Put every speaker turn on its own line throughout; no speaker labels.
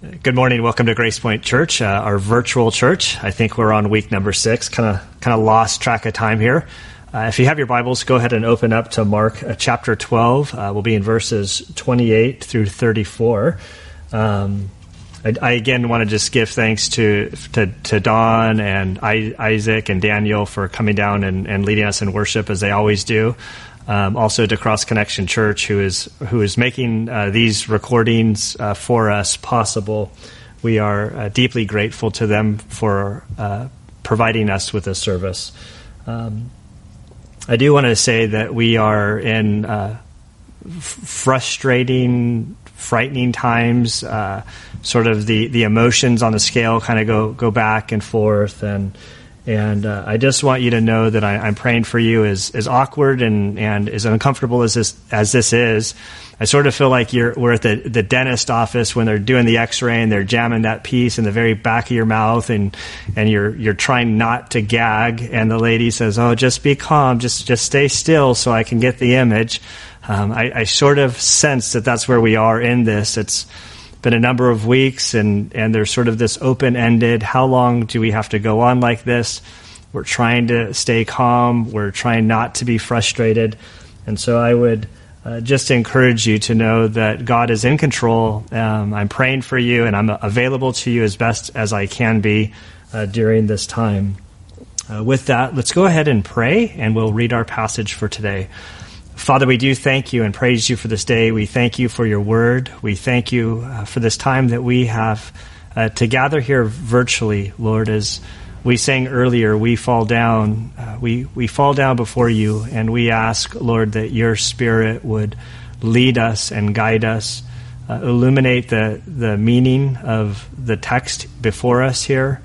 Good morning. Welcome to Grace Point Church, uh, our virtual church. I think we're on week number six. Kind of, kind of lost track of time here. Uh, if you have your Bibles, go ahead and open up to Mark uh, chapter 12. Uh, we'll be in verses 28 through 34. Um, I, I, again want to just give thanks to to, to Don and I, Isaac and Daniel for coming down and, and leading us in worship as they always do um, also to Cross Connection Church, who is who is making uh, these recordings uh, for us possible. We are uh, deeply grateful to them for uh, providing us with this service. Um, I do want to say that we are in uh, f- frustrating, frightening times. Uh, sort of the the emotions on the scale kind of go go back and forth and and uh, I just want you to know that I, am praying for you. As, as awkward and, and as uncomfortable as this as this is, I sort of feel like you're we're at the, the dentist office when they're doing the X-ray and they're jamming that piece in the very back of your mouth, and and you're you're trying not to gag, and the lady says, "Oh, just be calm, just just stay still, so I can get the image." Um, I, I sort of sense that that's where we are in this. It's been a number of weeks, and, and there's sort of this open ended how long do we have to go on like this? We're trying to stay calm, we're trying not to be frustrated. And so I would uh, just encourage you to know that God is in control. Um, I'm praying for you, and I'm available to you as best as I can be uh, during this time. Uh, with that, let's go ahead and pray, and we'll read our passage for today. Father, we do thank you and praise you for this day. We thank you for your word. We thank you uh, for this time that we have uh, to gather here virtually, Lord, as we sang earlier, we fall down, uh, we, we fall down before you, and we ask, Lord, that your spirit would lead us and guide us, uh, illuminate the, the meaning of the text before us here.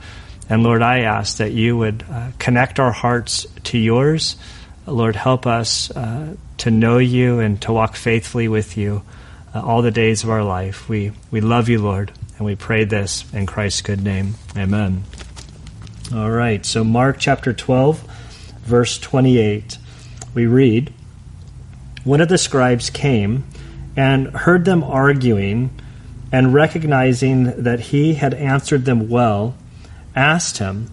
And Lord, I ask that you would uh, connect our hearts to yours. Lord, help us uh, to know you and to walk faithfully with you uh, all the days of our life. We, we love you, Lord, and we pray this in Christ's good name. Amen. All right, so Mark chapter 12, verse 28, we read One of the scribes came and heard them arguing, and recognizing that he had answered them well, asked him,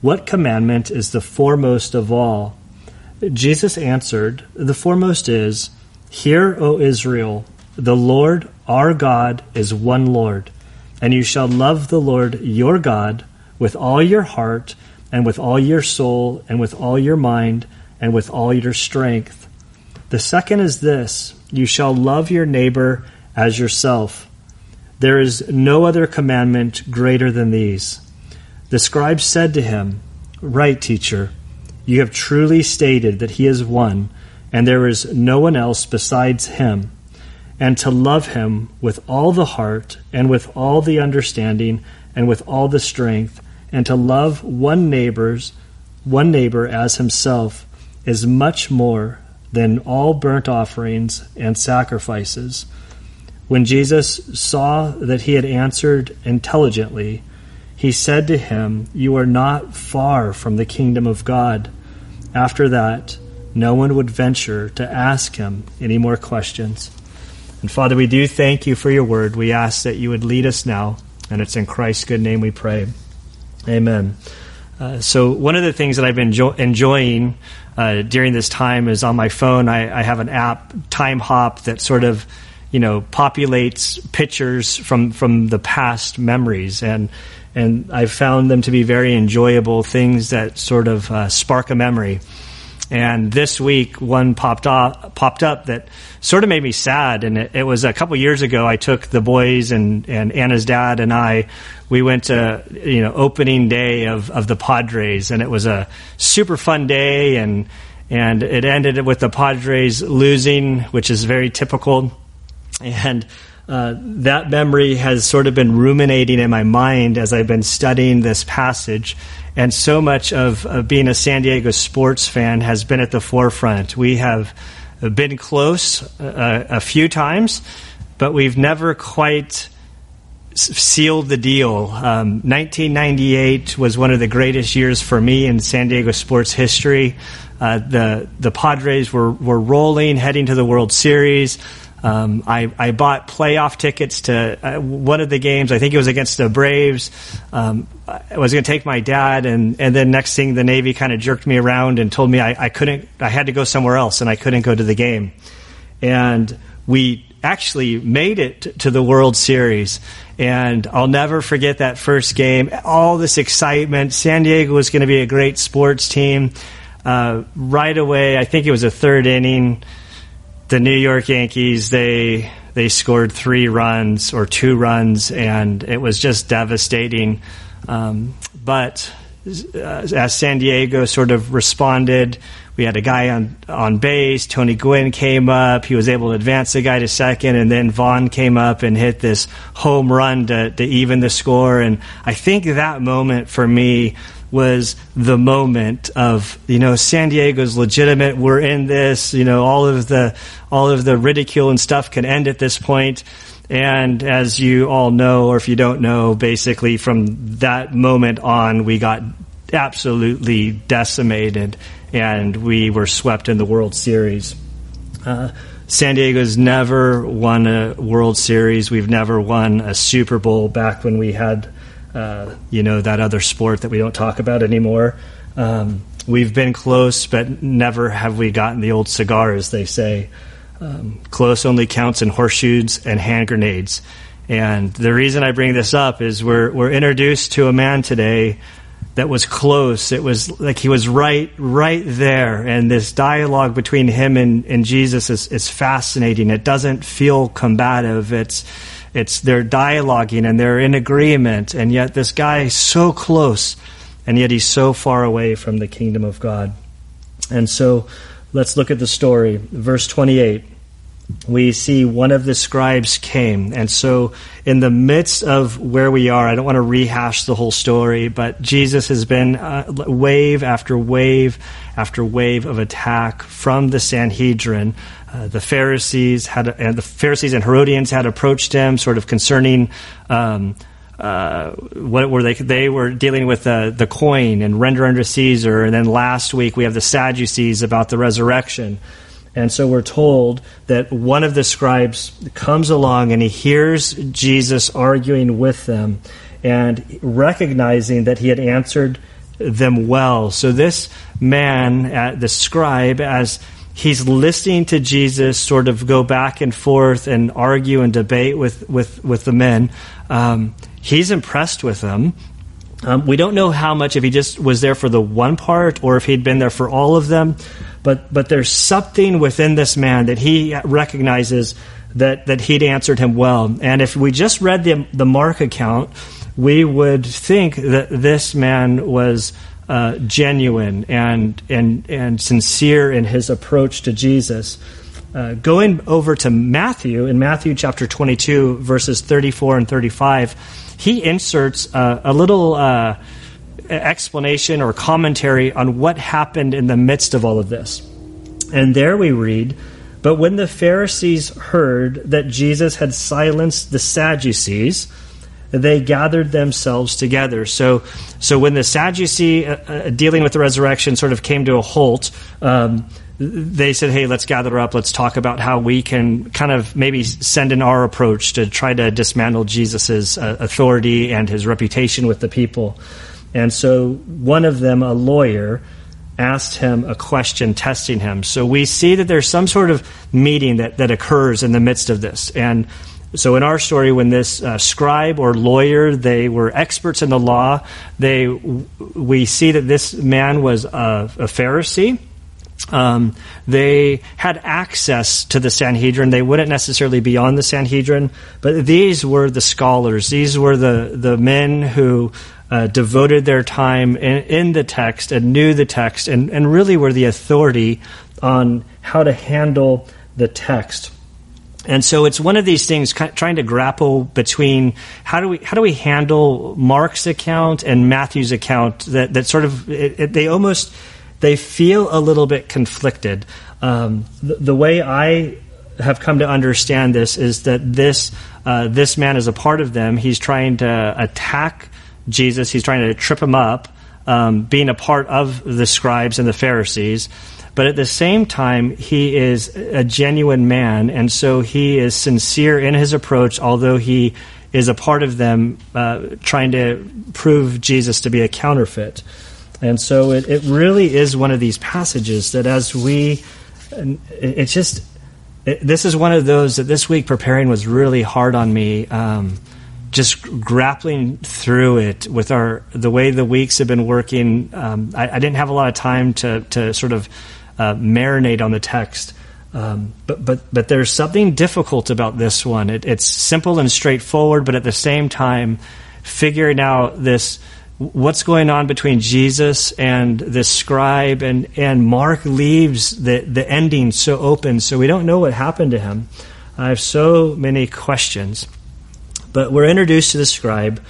What commandment is the foremost of all? Jesus answered, The foremost is, Hear, O Israel, the Lord our God is one Lord, and you shall love the Lord your God with all your heart, and with all your soul, and with all your mind, and with all your strength. The second is this you shall love your neighbor as yourself. There is no other commandment greater than these. The scribe said to him, Right, teacher. You have truly stated that he is one, and there is no one else besides him, and to love him with all the heart, and with all the understanding, and with all the strength, and to love one neighbor's one neighbor as himself is much more than all burnt offerings and sacrifices. When Jesus saw that he had answered intelligently, he said to him, You are not far from the kingdom of God. After that, no one would venture to ask him any more questions. And Father, we do thank you for your word. We ask that you would lead us now, and it's in Christ's good name we pray. Amen. Uh, so, one of the things that I've been enjoy- enjoying uh, during this time is on my phone, I, I have an app, Timehop, that sort of you know populates pictures from from the past memories and and I've found them to be very enjoyable things that sort of uh, spark a memory. And this week, one popped up, popped up that sort of made me sad. And it, it was a couple years ago. I took the boys and, and Anna's dad and I. We went to you know opening day of, of the Padres, and it was a super fun day. And and it ended with the Padres losing, which is very typical. And uh, that memory has sort of been ruminating in my mind as I've been studying this passage. And so much of, of being a San Diego sports fan has been at the forefront. We have been close uh, a few times, but we've never quite sealed the deal. Um, 1998 was one of the greatest years for me in San Diego sports history. Uh, the the Padres were were rolling, heading to the World Series Um, I, I bought playoff tickets to uh, one of the games. I think it was against the Braves. Um, I was going to take my dad, and, and then next thing, the Navy kind of jerked me around and told me I, I couldn't. I had to go somewhere else, and I couldn't go to the game. And we actually made it to the World Series. And I'll never forget that first game. All this excitement. San Diego was going to be a great sports team. Uh, right away, I think it was a third inning the New York Yankees they they scored three runs or two runs, and it was just devastating. Um, but uh, as San Diego sort of responded, we had a guy on on base. Tony Gwynn came up. He was able to advance the guy to second, and then Vaughn came up and hit this home run to, to even the score. And I think that moment for me was the moment of you know San Diego's legitimate. We're in this. You know all of the all of the ridicule and stuff can end at this point. And as you all know, or if you don't know, basically from that moment on, we got absolutely decimated, and we were swept in the World Series. Uh, San Diego's never won a World Series. We've never won a Super Bowl back when we had uh, you know, that other sport that we don't talk about anymore. Um, we've been close, but never have we gotten the old cigar, as they say. Um, close only counts in horseshoes and hand grenades. And the reason I bring this up is we're, we're introduced to a man today that was close. It was like he was right, right there. And this dialogue between him and, and Jesus is, is fascinating. It doesn't feel combative. It's, it's they're dialoguing and they're in agreement, and yet this guy is so close, and yet he's so far away from the kingdom of God. And so let's look at the story. Verse 28 we see one of the scribes came. And so, in the midst of where we are, I don't want to rehash the whole story, but Jesus has been uh, wave after wave after wave of attack from the Sanhedrin. Uh, the Pharisees had, and the Pharisees and Herodians had approached him, sort of concerning um, uh, what were they? They were dealing with uh, the coin and render unto Caesar, and then last week we have the Sadducees about the resurrection. And so we're told that one of the scribes comes along and he hears Jesus arguing with them and recognizing that he had answered them well. So this man, uh, the scribe, as he's listening to Jesus sort of go back and forth and argue and debate with, with, with the men, um, he's impressed with them. Um, we don't know how much, if he just was there for the one part or if he'd been there for all of them but but there's something within this man that he recognizes that that he'd answered him well. And if we just read the the Mark account, we would think that this man was uh, genuine and and and sincere in his approach to Jesus. Uh, going over to Matthew in Matthew chapter 22 verses 34 and 35, he inserts uh, a little uh, explanation or commentary on what happened in the midst of all of this. And there we read, But when the Pharisees heard that Jesus had silenced the Sadducees, they gathered themselves together. So, so when the Sadducee uh, uh, dealing with the resurrection sort of came to a halt, um, they said, "Hey, let's gather up. Let's talk about how we can kind of maybe send in our approach to try to dismantle Jesus's uh, authority and his reputation with the people." And so one of them, a lawyer, asked him a question testing him. So we see that there's some sort of meeting that, that occurs in the midst of this. And so in our story, when this uh, scribe or lawyer, they were experts in the law, they, we see that this man was a, a Pharisee. Um, they had access to the Sanhedrin. They wouldn't necessarily be on the Sanhedrin, but these were the scholars. These were the, the men who uh, devoted their time in, in, the text and knew the text and, and really were the authority on how to handle the text. And so it's one of these things trying to grapple between how do we how do we handle Mark's account and Matthew's account that, that sort of it, it, they almost they feel a little bit conflicted. Um, the, the, way I have come to understand this is that this uh, this man is a part of them. He's trying to attack Jesus. He's trying to trip him up, um, being a part of the scribes and the Pharisees. But at the same time, he is a genuine man, and so he is sincere in his approach, although he is a part of them uh, trying to prove Jesus to be a counterfeit. And so it, it really is one of these passages that as we, it's just, it, this is one of those that this week preparing was really hard on me. Um, just grappling through it with our the way the weeks have been working. Um, I, I, didn't have a lot of time to to sort of uh, marinate on the text. Um, but but but there's something difficult about this one. It, it's simple and straightforward, but at the same time, figuring out this what's going on between Jesus and this scribe, and and Mark leaves the the ending so open, so we don't know what happened to him. I have so many questions, but we're introduced to the scribe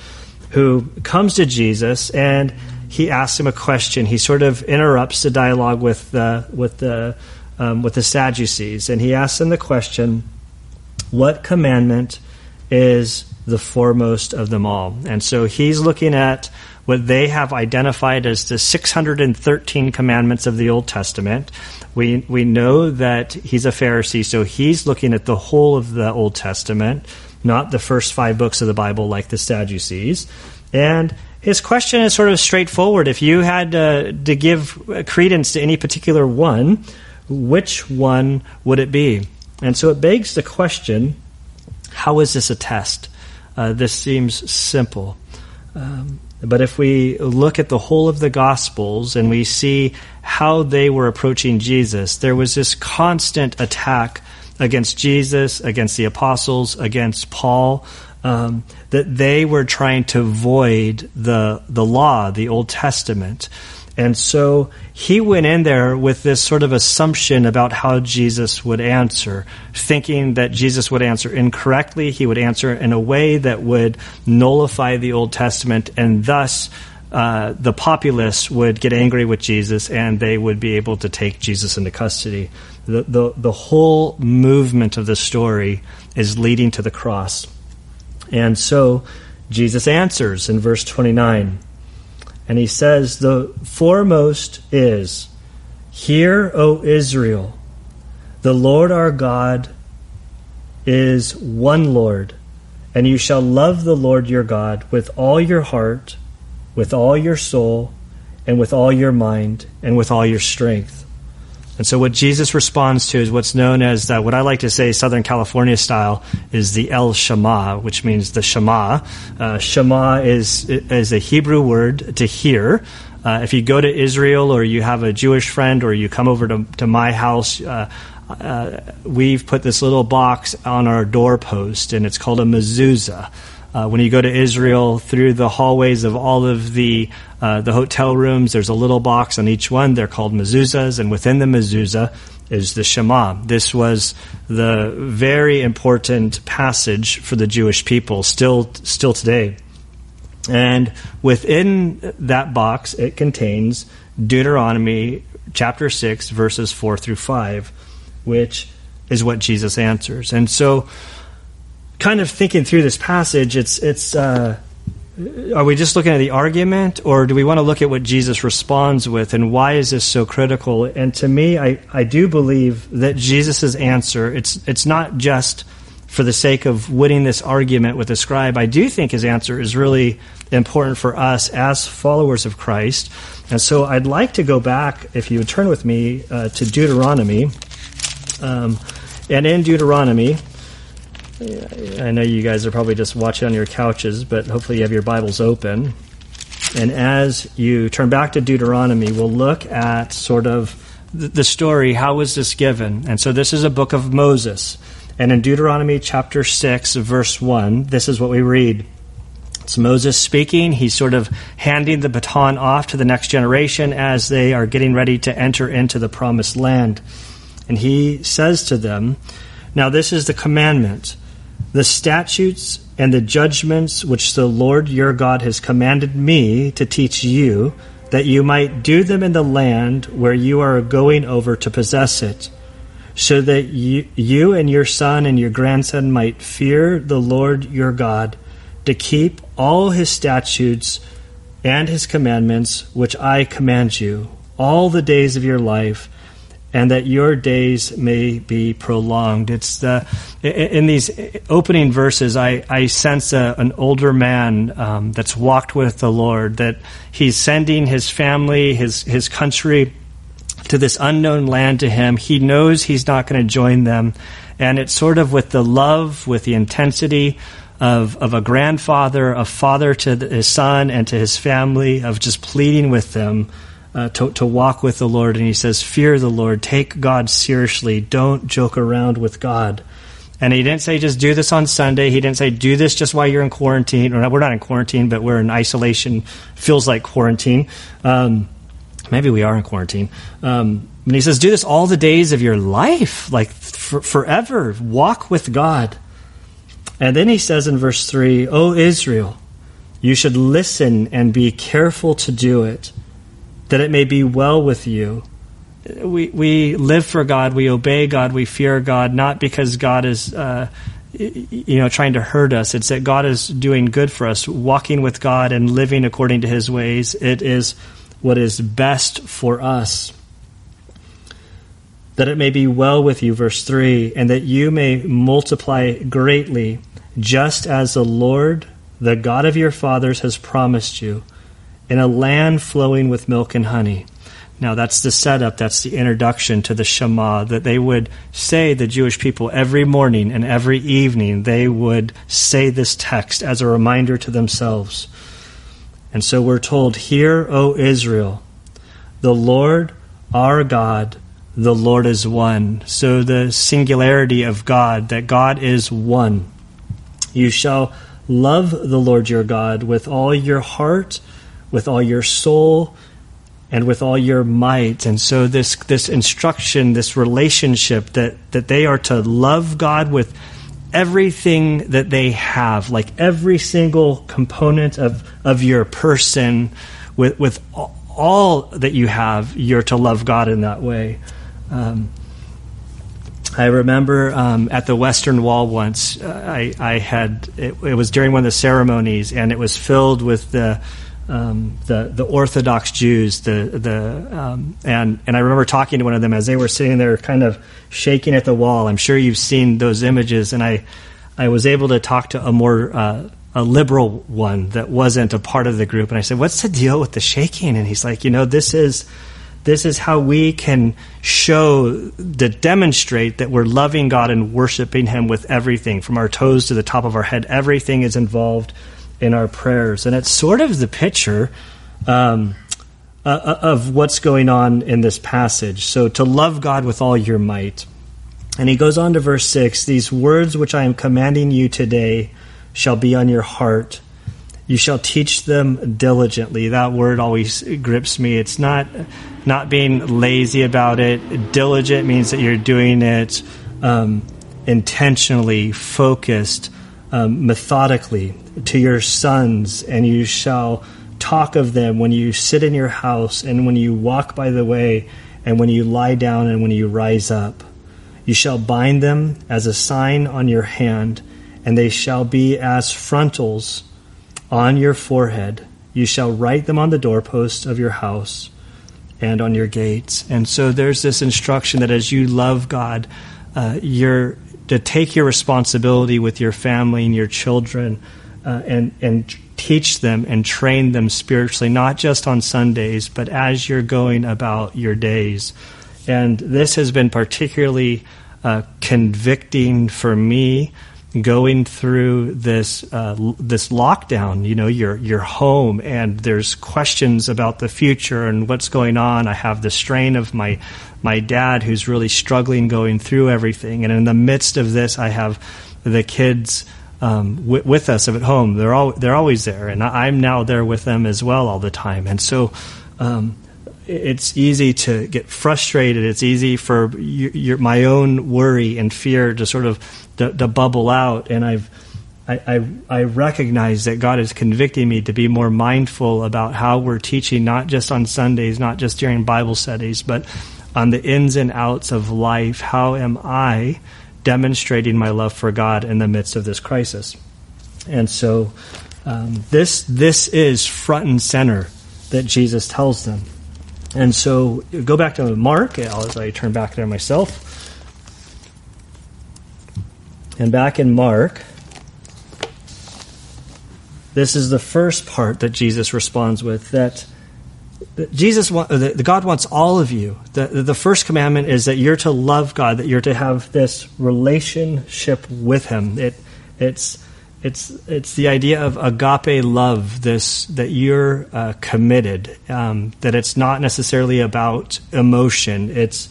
who comes to Jesus and he asks him a question. He sort of interrupts the dialogue with the with the um, with the Sadducees, and he asks them the question, "What commandment is the foremost of them all?" And so he's looking at what they have identified as the 613 commandments of the Old Testament. We we know that he's a Pharisee, so he's looking at the whole of the Old Testament, not the first five books of the Bible like the Sadducees, and his question is sort of straightforward. If you had uh, to give credence to any particular one, which one would it be? And so it begs the question how is this a test? Uh, this seems simple. Um, but if we look at the whole of the Gospels and we see how they were approaching Jesus, there was this constant attack against Jesus, against the apostles, against Paul, um, that they were trying to void the the law, the Old Testament. And so he went in there with this sort of assumption about how Jesus would answer, thinking that Jesus would answer incorrectly. He would answer in a way that would nullify the Old Testament, and thus uh, the populace would get angry with Jesus and they would be able to take Jesus into custody. The, the, the whole movement of the story is leading to the cross. And so Jesus answers in verse 29. And he says, The foremost is, Hear, O Israel, the Lord our God is one Lord, and you shall love the Lord your God with all your heart, with all your soul, and with all your mind, and with all your strength. And so, what Jesus responds to is what's known as uh, what I like to say, Southern California style, is the El Shema, which means the Shema. Uh, Shema is is a Hebrew word to hear. Uh, if you go to Israel or you have a Jewish friend or you come over to, to my house, uh, uh, we've put this little box on our doorpost, and it's called a mezuzah. Uh, when you go to Israel, through the hallways of all of the uh, the hotel rooms, there's a little box on each one. They're called mezuzahs, and within the mezuzah is the Shema. This was the very important passage for the Jewish people, still still today. And within that box, it contains Deuteronomy chapter six, verses four through five, which is what Jesus answers. And so kind of thinking through this passage, it's it's. Uh, are we just looking at the argument, or do we want to look at what Jesus responds with, and why is this so critical? And to me, I, I do believe that Jesus' answer it's it's not just for the sake of winning this argument with the scribe. I do think his answer is really important for us as followers of Christ. And so I'd like to go back, if you would turn with me, uh, to Deuteronomy. Um, and in Deuteronomy, I know you guys are probably just watching on your couches, but hopefully you have your Bibles open. And as you turn back to Deuteronomy, we'll look at sort of the story. How was this given? And so this is a book of Moses. And in Deuteronomy chapter 6, verse 1, this is what we read. It's Moses speaking. He's sort of handing the baton off to the next generation as they are getting ready to enter into the promised land. And he says to them, Now this is the commandment the statutes and the judgments which the Lord your God has commanded me to teach you, that you might do them in the land where you are going over to possess it, so that you, you and your son and your grandson might fear the Lord your God, to keep all his statutes and his commandments which I command you all the days of your life and that your days may be prolonged. It's the in these opening verses, I, I sense a, an older man um, that's walked with the Lord. That he's sending his family, his his country, to this unknown land to him. He knows he's not going to join them, and it's sort of with the love, with the intensity of of a grandfather, a father to his son and to his family, of just pleading with them uh, to, to walk with the Lord. And he says, Fear the Lord, take God seriously, don't joke around with God. And he didn't say just do this on Sunday. He didn't say do this just while you're in quarantine. We're not in quarantine, but we're in isolation. Feels like quarantine. Um, maybe we are in quarantine. Um, and he says do this all the days of your life, like for, forever. Walk with God. And then he says in verse 3, O Israel, you should listen and be careful to do it that it may be well with you. We, we live for God, we obey God, we fear God, not because God is, uh, you know, trying to hurt us. It's that God is doing good for us, walking with God and living according to His ways. It is what is best for us. That it may be well with you, verse 3, and that you may multiply greatly, just as the Lord, the God of your fathers, has promised you in a land flowing with milk and honey. Now, that's the setup, that's the introduction to the Shema, that they would say, the Jewish people, every morning and every evening, they would say this text as a reminder to themselves. And so we're told, Hear, O Israel, the Lord our God, the Lord is one. So the singularity of God, that God is one. You shall love the Lord your God with all your heart with all your soul and with all your might. And so this this instruction, this relationship that that they are to love God with everything that they have, like every single component of of your person, with with all that you have, you're to love God in that way. Um, I remember um, at the Western Wall once, uh, I, I had it, it was during one of the ceremonies, and it was filled with the um, the the Orthodox Jews, the the um, and and I remember talking to one of them as they were sitting there, kind of shaking at the wall. I'm sure you've seen those images, and I I was able to talk to a more uh, a liberal one that wasn't a part of the group, and I said, "What's the deal with the shaking?" And he's like, "You know, this is." This is how we can show, to demonstrate that we're loving God and worshiping Him with everything, from our toes to the top of our head. Everything is involved in our prayers. And it's sort of the picture um, uh, uh, of what's going on in this passage. So to love God with all your might. And he goes on to verse 6 These words which I am commanding you today shall be on your heart. You shall teach them diligently. That word always grips me. It's not not being lazy about it. Diligent means that you're doing it um, intentionally, focused, um, methodically to your sons, and you shall talk of them when you sit in your house, and when you walk by the way, and when you lie down, and when you rise up. You shall bind them as a sign on your hand, and they shall be as frontals on your forehead. You shall write them on the doorposts of your house and on your gates. And so there's this instruction that as you love God, uh, you're to take your responsibility with your family and your children uh, and and teach them and train them spiritually, not just on Sundays, but as you're going about your days. And this has been particularly uh, convicting for me going through this uh, this lockdown. You know, you're you're home, and there's questions about the future and what's going on. I have the strain of my my dad who's really struggling going through everything, and in the midst of this, I have the kids. Um, w- with us at home, they're all they're always there, and I'm now there with them as well all the time. And so, um, it's easy to get frustrated. It's easy for your, my own worry and fear to sort of to, to bubble out. And I've I, I, I recognize that God is convicting me to be more mindful about how we're teaching, not just on Sundays, not just during Bible studies, but on the ins and outs of life. How am I demonstrating my love for God in the midst of this crisis? And so, um, this this is front and center that Jesus tells them. And so go back to Mark as I turn back there myself. And back in Mark, this is the first part that Jesus responds with that Jesus, the God wants all of you. The, the first commandment is that you're to love God, that you're to have this relationship with Him. It, it's, it's, it's the idea of agape love, this, that you're uh, committed, um, that it's not necessarily about emotion. It's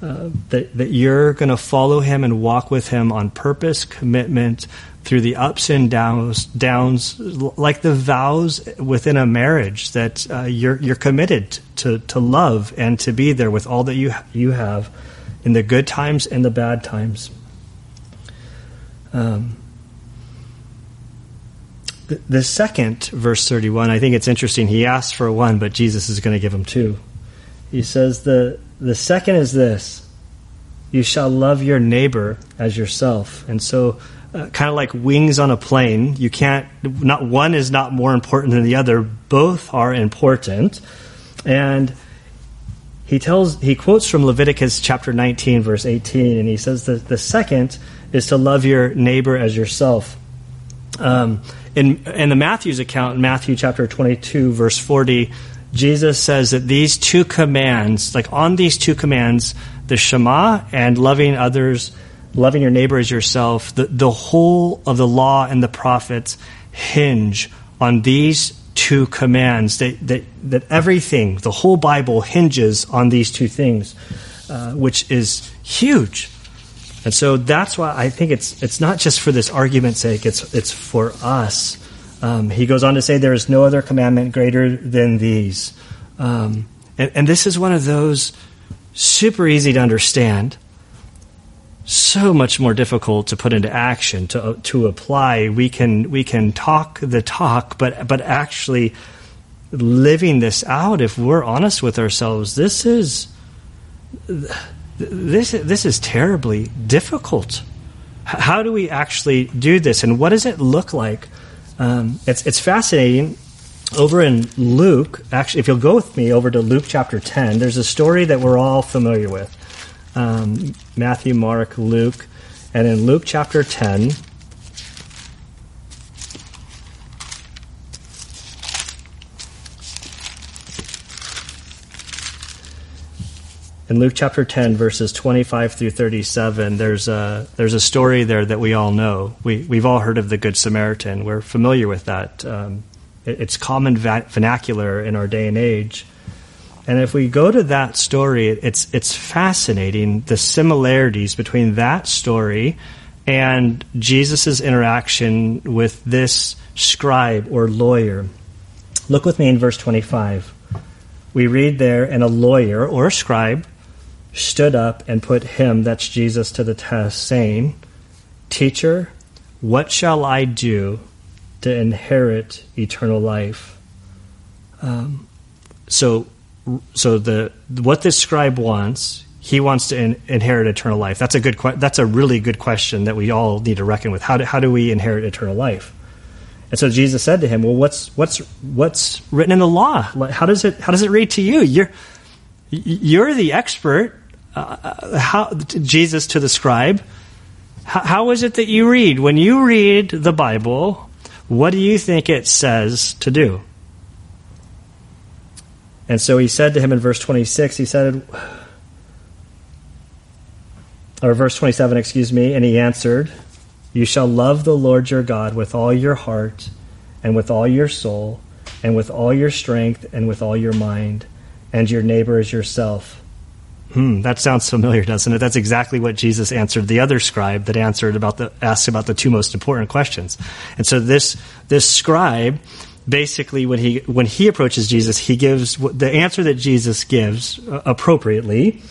uh, that, that you're going to follow Him and walk with Him on purpose, commitment, through the ups and downs, downs like the vows within a marriage that uh, you're you're committed to to love and to be there with all that you you have in the good times and the bad times. Um, the, the second verse thirty one, I think it's interesting. He asked for one, but Jesus is going to give him two. He says the the second is this: you shall love your neighbor as yourself, and so uh, kind of like wings on a plane. You can't, not one is not more important than the other. Both are important. And he tells, he quotes from Leviticus chapter 19, verse 18, and he says that the second is to love your neighbor as yourself. Um, in, in the Matthew's account, in Matthew chapter 22, verse 40, Jesus says that these two commands, like on these two commands, the Shema and loving others loving your neighbor as yourself, the, the whole of the law and the prophets hinge on these two commands. That, that, that everything, the whole Bible hinges on these two things, uh, which is huge. And so that's why I think it's it's not just for this argument's sake. It's it's for us. Um, he goes on to say, "There is no other commandment greater than these," um, and, and this is one of those super easy to understand so much more difficult to put into action to to apply we can we can talk the talk but but actually living this out if we're honest with ourselves this is this this is terribly difficult. How do we actually do this? And what does it look like? Um, it's it's fascinating. Over in Luke actually if you'll go with me over to Luke chapter 10 there's a story that we're all familiar with. Um, Matthew, Mark, Luke, and in Luke chapter 10, in Luke chapter 10, verses 25 through 37, there's a, there's a story there that we all know. We, we've all heard of the Good Samaritan. We're familiar with that. Um, it, it's common va- vernacular in our day and age. And if we go to that story, it's it's fascinating the similarities between that story and Jesus' interaction with this scribe or lawyer. Look with me in verse 25. We read there, and a lawyer or a scribe stood up and put him, that's Jesus, to the test, saying, Teacher, what shall I do to inherit eternal life? Um, so so the what this scribe wants he wants to in, inherit eternal life. That's a good that's a really good question that we all need to reckon with. How do, how do we inherit eternal life? And so jesus said to him well what's what's what's written in the law? How does it how does it read to you? You're you're the expert uh, uh how jesus to the scribe how, how is it that you read when you read the bible what do you think it says to do and so he said to him in verse 26, he said, or verse 27, excuse me, and he answered, You shall love the Lord your God with all your heart, and with all your soul, and with all your strength, and with all your mind, and your neighbor as yourself. Hmm, that sounds familiar, doesn't it? That's exactly what Jesus answered the other scribe that answered about the asked about the two most important questions. And so this this scribe basically when he when he approaches Jesus, he gives the answer that Jesus gives uh, appropriately.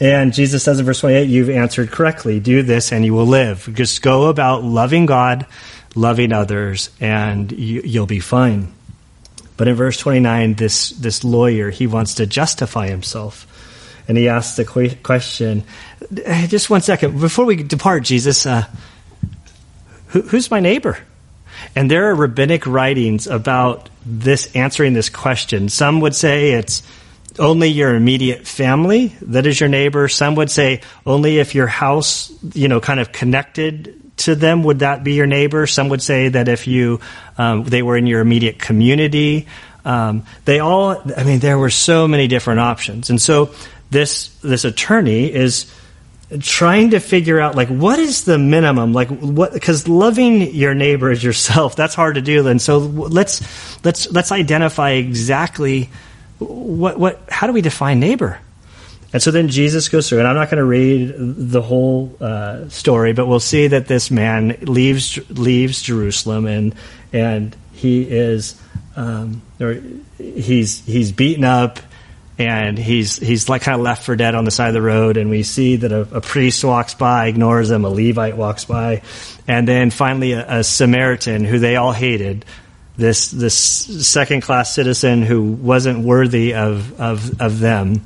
And Jesus says in verse 28, You've answered correctly. Do this and you will live. Just go about loving God, loving others, and you, you'll be fine. But in verse 29, this, this lawyer, he wants to justify himself. And he asks the question just one second. Before we depart, Jesus, uh, who, who's my neighbor? And there are rabbinic writings about this answering this question. Some would say it's only your immediate family that is your neighbor. Some would say only if your house, you know, kind of connected to them would that be your neighbor. Some would say that if you um, they were in your immediate community. Um, they all, I mean, there were so many different options, and so this this attorney is trying to figure out like what is the minimum? Like what because loving your neighbor as yourself that's hard to do. And so let's let's let's identify exactly what what how do we define neighbor? And so then jesus goes through and i'm not going to read the whole uh, story but we'll see that this man leaves leaves jerusalem and and he is um, or he's he's beaten up and he's he's like kind of left for dead on the side of the road and we see that a, a priest walks by ignores him a levite walks by. And then finally a, a samaritan who they all hated this this second class citizen who wasn't worthy of, of of them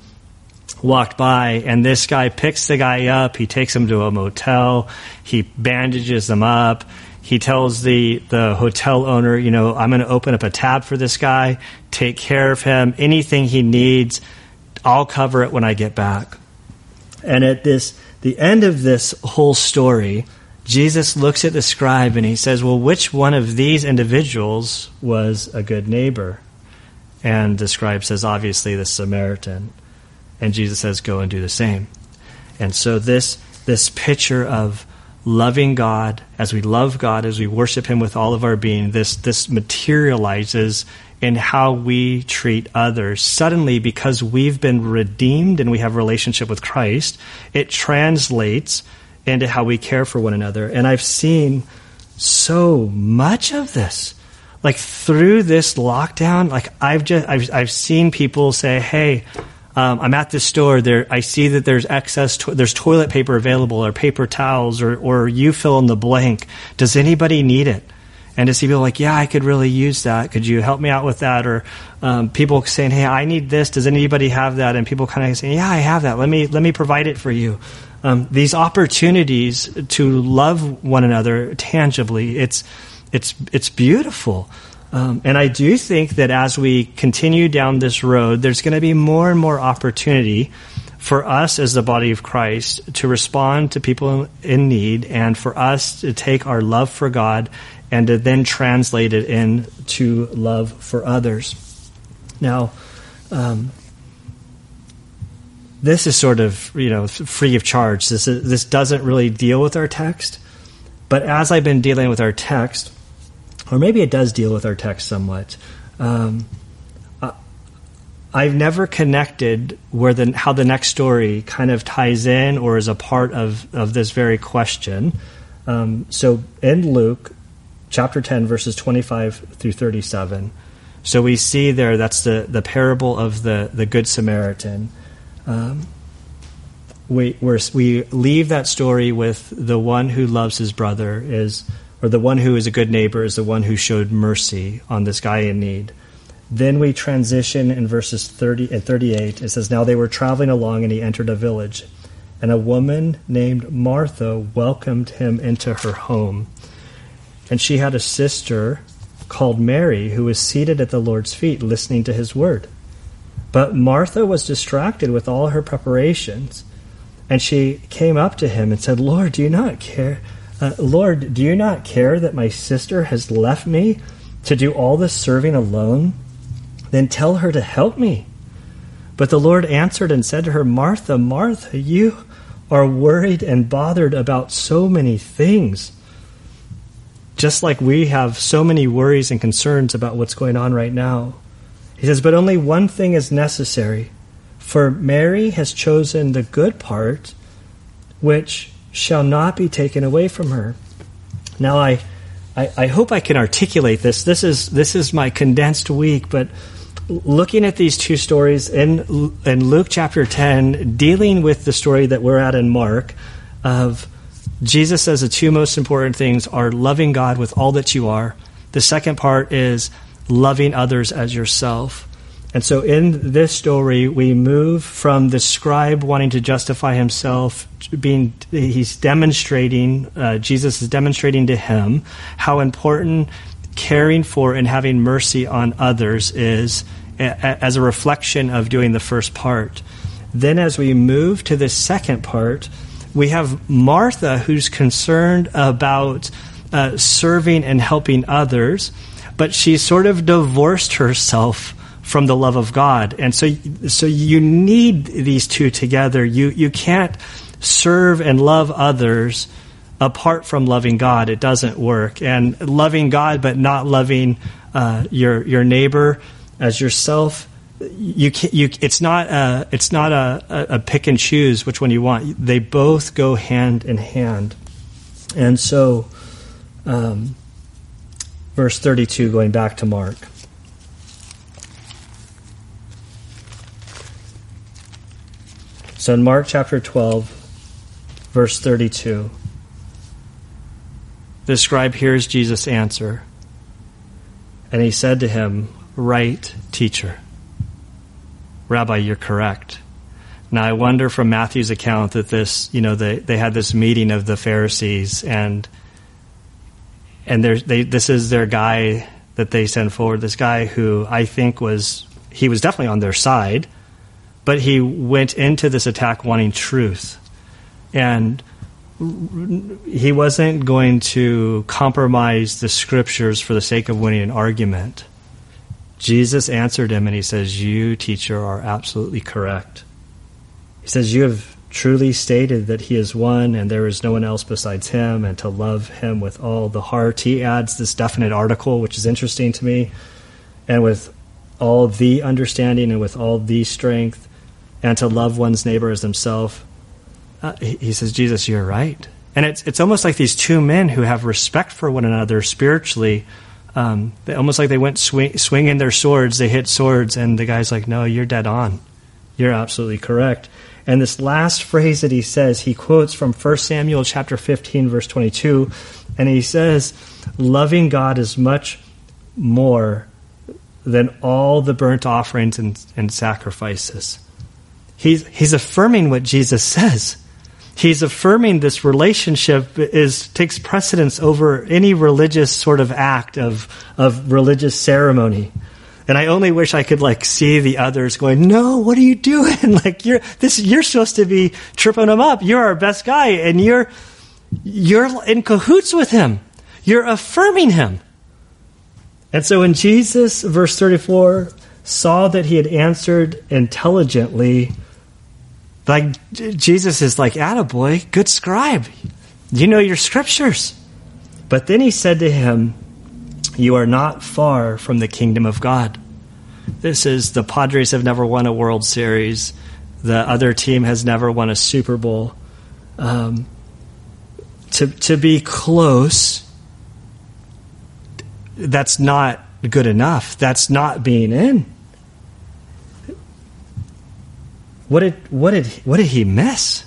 walked by and this guy picks the guy up he takes him to a motel he bandages them up he tells the, the hotel owner, you know, I'm going to open up a tab for this guy, take care of him, anything he needs, I'll cover it when I get back. And at this, the end of this whole story, Jesus looks at the scribe and he says, Well, which one of these individuals was a good neighbor? And the scribe says, Obviously, the Samaritan. And Jesus says, Go and do the same. And so, this, this picture of loving God, as we love God, as we worship Him with all of our being, this, this materializes in how we treat others. Suddenly, because we've been redeemed and we have relationship with Christ, it translates into how we care for one another. And I've seen so much of this. Like through this lockdown, like I've just I've I've seen people say, "Hey, um, I'm at this store. There, I see that there's excess. To- there's toilet paper available, or paper towels, or or you fill in the blank. Does anybody need it? And to see people like, yeah, I could really use that. Could you help me out with that? Or um, people saying, hey, I need this. Does anybody have that? And people kind of saying, yeah, I have that. Let me let me provide it for you. Um, these opportunities to love one another tangibly, it's it's it's beautiful. Um, and I do think that as we continue down this road, there's going to be more and more opportunity for us as the body of Christ to respond to people in need and for us to take our love for God and to then translate it into love for others. Now, um, this is sort of you know free of charge. This is, this doesn't really deal with our text, but as I've been dealing with our text, or maybe it does deal with our text somewhat. Um, I've never connected where the how the next story kind of ties in or is a part of of this very question. Um, so in Luke chapter ten, verses twenty five through thirty seven. So we see there that's the the parable of the the good Samaritan. Um, we we leave that story with the one who loves his brother is or the one who is a good neighbor is the one who showed mercy on this guy in need. Then we transition in verses 30 and 38. It says, Now they were traveling along, and he entered a village. And a woman named Martha welcomed him into her home. And she had a sister called Mary who was seated at the Lord's feet listening to his word. But Martha was distracted with all her preparations. And she came up to him and said, Lord, do you not care? Uh, Lord, do you not care that my sister has left me to do all this serving alone? Then tell her to help me. But the Lord answered and said to her, Martha, Martha, you are worried and bothered about so many things. Just like we have so many worries and concerns about what's going on right now. He says, But only one thing is necessary. For Mary has chosen the good part, which shall not be taken away from her. Now, I, I, I, hope I can articulate this. This is this is my condensed week, but looking at these two stories in in Luke chapter ten, dealing with the story that we're at in Mark, of Jesus says the two most important things are loving God with all that you are. The second part is loving others as yourself. And so in this story, we move from the scribe wanting to justify himself, being he's demonstrating, uh, Jesus is demonstrating to him how important caring for and having mercy on others is as a reflection of doing the first part. Then, as we move to the second part, we have Martha who's concerned about uh, serving and helping others, but she sort of divorced herself from the love of God. And so, so you need these two together. You, you can't serve and love others apart from loving God. It doesn't work. And loving God, but not loving uh, your, your neighbor as yourself, you can you it's not a it's not a, a, pick and choose which one you want. They both go hand in hand, and so, um, verse thirty two, going back to Mark. So in Mark chapter twelve, verse thirty two, the scribe hears Jesus answer, and he said to him, "Right, teacher." Rabbi, you're correct. Now, I wonder from Matthew's account that this, you know, they, they had this meeting of the Pharisees, and and they, this is their guy that they send forward. This guy who I think was he was definitely on their side, but he went into this attack wanting truth, and he wasn't going to compromise the scriptures for the sake of winning an argument. Jesus answered him and he says, You, teacher, are absolutely correct. He says, You have truly stated that he is one and there is no one else besides him, and to love him with all the heart. He adds this definite article, which is interesting to me, and with all the understanding and with all the strength, and to love one's neighbor as himself. Uh, he, says, Jesus, you're right. And it's, it's almost like these two men who have respect for one another spiritually um, they, almost like they went swing, swinging their swords. They hit swords, and the guy's like, "No, you're dead on. You're absolutely correct." And this last phrase that he says, he quotes from 1 Samuel chapter 15, verse 22, and he says, "Loving God is much more than all the burnt offerings and, and sacrifices." He's, he's affirming what Jesus says he's affirming this relationship is takes precedence over any religious sort of act of of religious ceremony. And I only wish I could like see the others going, "No, what are you doing? like you're this you're supposed to be tripping him up. You're our best guy and you're you're in cahoots with him. You're affirming him." And so when Jesus verse 34 saw that he had answered intelligently, like Jesus is like, "Attaboy, good scribe. You know your scriptures." But then he said to him, "You are not far from the kingdom of God." This is the Padres have never won a World Series. The other team has never won a Super Bowl. Um, to to be close, that's not good enough. That's not being in. What did what did what did he miss?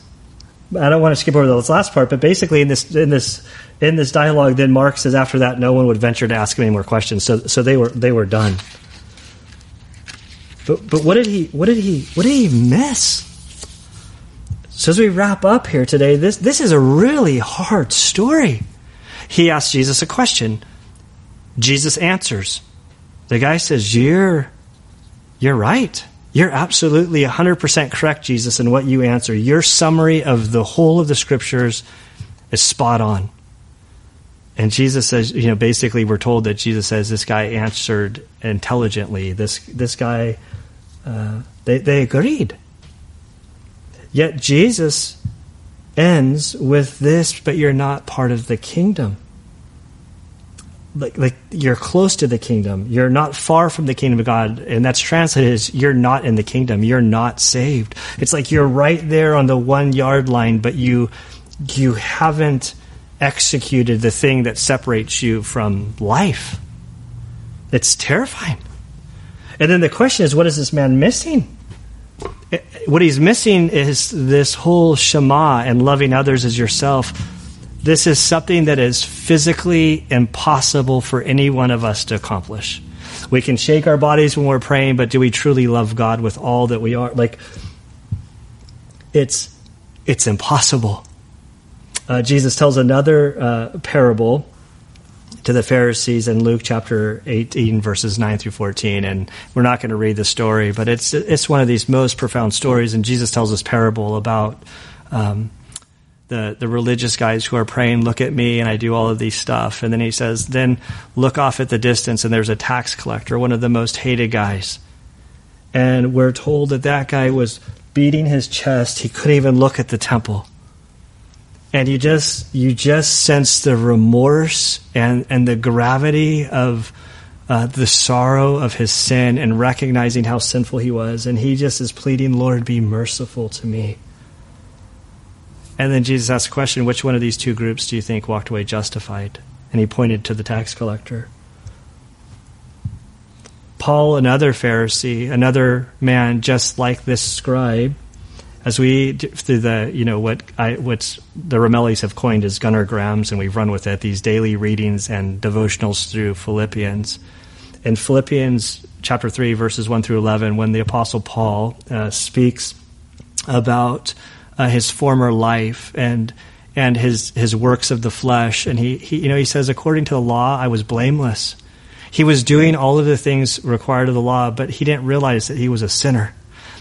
I don't want to skip over this last part, but basically in this in this in this dialogue, then Mark says after that no one would venture to ask him any more questions. So so they were they were done. But but what did he what did he what did he miss? So as we wrap up here today, this this is a really hard story. He asks Jesus a question. Jesus answers. The guy says, "You're you're right." You're absolutely 100% correct, Jesus, in what you answer. Your summary of the whole of the scriptures is spot on. And Jesus says, you know, basically we're told that Jesus says this guy answered intelligently. This, this guy, uh, they, they agreed. Yet Jesus ends with this, but you're not part of the kingdom like like you're close to the kingdom. You're not far from the kingdom of God, and that's translated as you're not in the kingdom. You're not saved. It's like you're right there on the one yard line, but you you haven't executed the thing that separates you from life. It's terrifying. And then the question is, what is this man missing? Eh, eh, what he's missing is this whole Shema and loving others as yourself this is something that is physically impossible for any one of us to accomplish. We can shake our bodies when we're praying, but do we truly love God with all that we are? Like, it's it's impossible. Uh, Jesus tells another uh, parable to the Pharisees in Luke chapter 18, verses 9 through 14. And we're not going to read the story, but it's, it's one of these most profound stories. And Jesus tells this parable about um, the, the religious guys who are praying, Look at me, and I do all of these stuff. And then he says, Then look off at the distance, and there's a tax collector, one of the most hated guys. And we're told that that guy was beating his chest. He couldn't even look at the temple and you just you just sense the remorse and and the gravity of uh, the sorrow of his sin and recognizing how sinful he was and he just is pleading lord be merciful to me and then jesus asked a question which one of these two groups do you think walked away justified and he pointed to the tax collector paul another pharisee another man just like this scribe as we through the you know what I what the Ramellis have coined as Gunnergrams, and we've run with it these daily readings and devotionals through Philippians. In Philippians chapter three, verses one through eleven, when the Apostle Paul uh, speaks about uh, his former life and and his his works of the flesh, and he, he you know he says, according to the law, I was blameless. He was doing all of the things required of the law, but he didn't realize that he was a sinner,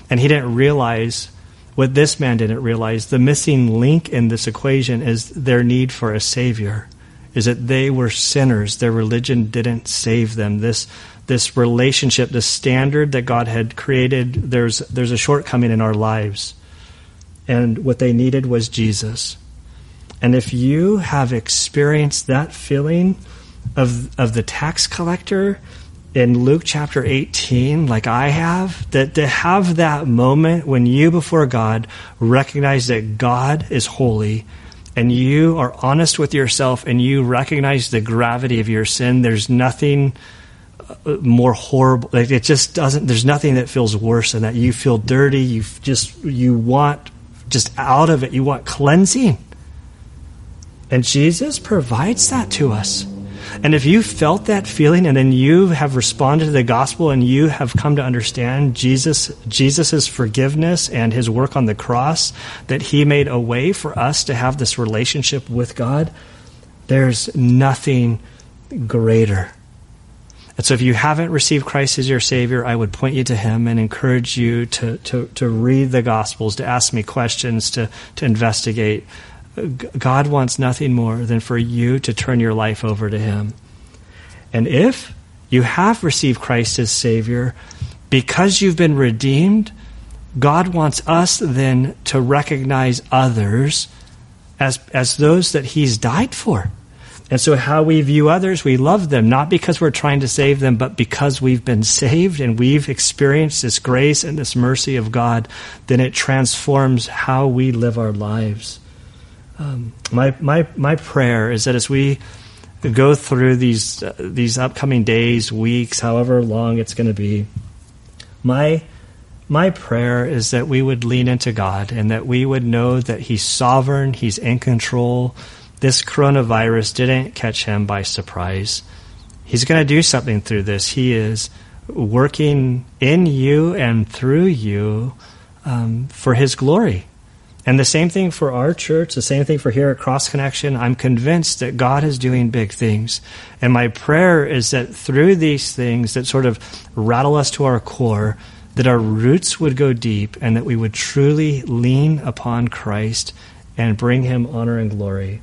and he didn't realize what this man didn't realize, the missing link in this equation is their need for a savior. Is that they were sinners. Their religion didn't save them. This this relationship, the standard that God had created, there's there's a shortcoming in our lives. And what they needed was Jesus. And if you have experienced that feeling of of the tax collector, in Luke chapter 18, like I have, that to have that moment when you before God recognize that God is holy and you are honest with yourself and you recognize the gravity of your sin, there's nothing uh, more horrible. Like it just doesn't, there's nothing that feels worse than that. You feel dirty. You just, you want just out of it, you want cleansing. And Jesus provides that to us. And if you felt that feeling and then you have responded to the gospel and you have come to understand Jesus Jesus's forgiveness and his work on the cross that he made a way for us to have this relationship with God, there's nothing greater. And so if you haven't received Christ as your Savior, I would point you to Him and encourage you to, to, to read the Gospels, to ask me questions, to, to investigate. God wants nothing more than for you to turn your life over to Him. And if you have received Christ as Savior, because you've been redeemed, God wants us then to recognize others as, as those that He's died for. And so, how we view others, we love them, not because we're trying to save them, but because we've been saved and we've experienced this grace and this mercy of God, then it transforms how we live our lives. Um, my, my, my prayer is that as we go through these, uh, these upcoming days, weeks, however long it's going to be, my, my prayer is that we would lean into God and that we would know that He's sovereign, He's in control. This coronavirus didn't catch Him by surprise. He's going to do something through this. He is working in you and through you um, for His glory. And the same thing for our church, the same thing for here at Cross Connection. I'm convinced that God is doing big things. And my prayer is that through these things that sort of rattle us to our core, that our roots would go deep and that we would truly lean upon Christ and bring him honor and glory.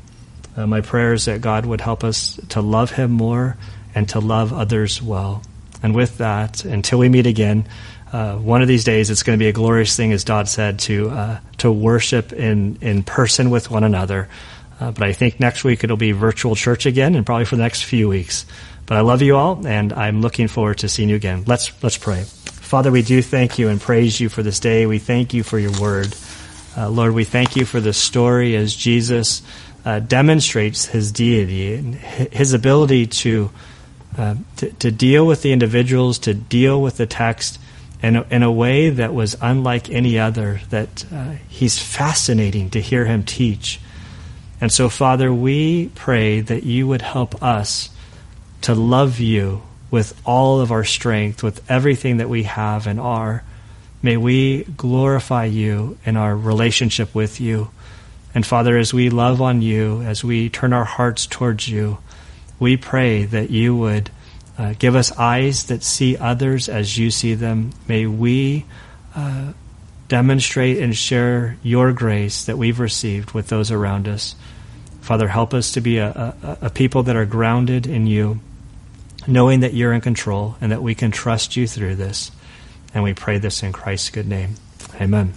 Uh, my prayer is that God would help us to love him more and to love others well. And with that, until we meet again, uh, one of these days it's going to be a glorious thing, as Dodd said, to uh, to worship in in person with one another. Uh, but I think next week it'll be virtual church again, and probably for the next few weeks. But I love you all, and I'm looking forward to seeing you again. Let's let's pray. Father, we do thank you and praise you for this day. We thank you for your word, uh, Lord. We thank you for the story as Jesus uh, demonstrates his deity and his ability to, uh, to to deal with the individuals, to deal with the text in a, in a way that was unlike any other, that uh, he's fascinating to hear him teach. And so, Father, we pray that you would help us to love you with all of our strength, with everything that we have and are. May we glorify you in our relationship with you. And Father, as we love on you, as we turn our hearts towards you, we pray that you would uh, give us eyes that see others as you see them. May we uh, demonstrate and share your grace that we've received with those around us. Father, help us to be a, a, a people that are grounded in you, knowing that you're in control and that we can trust you through this. And we pray this in Christ's good name. Amen.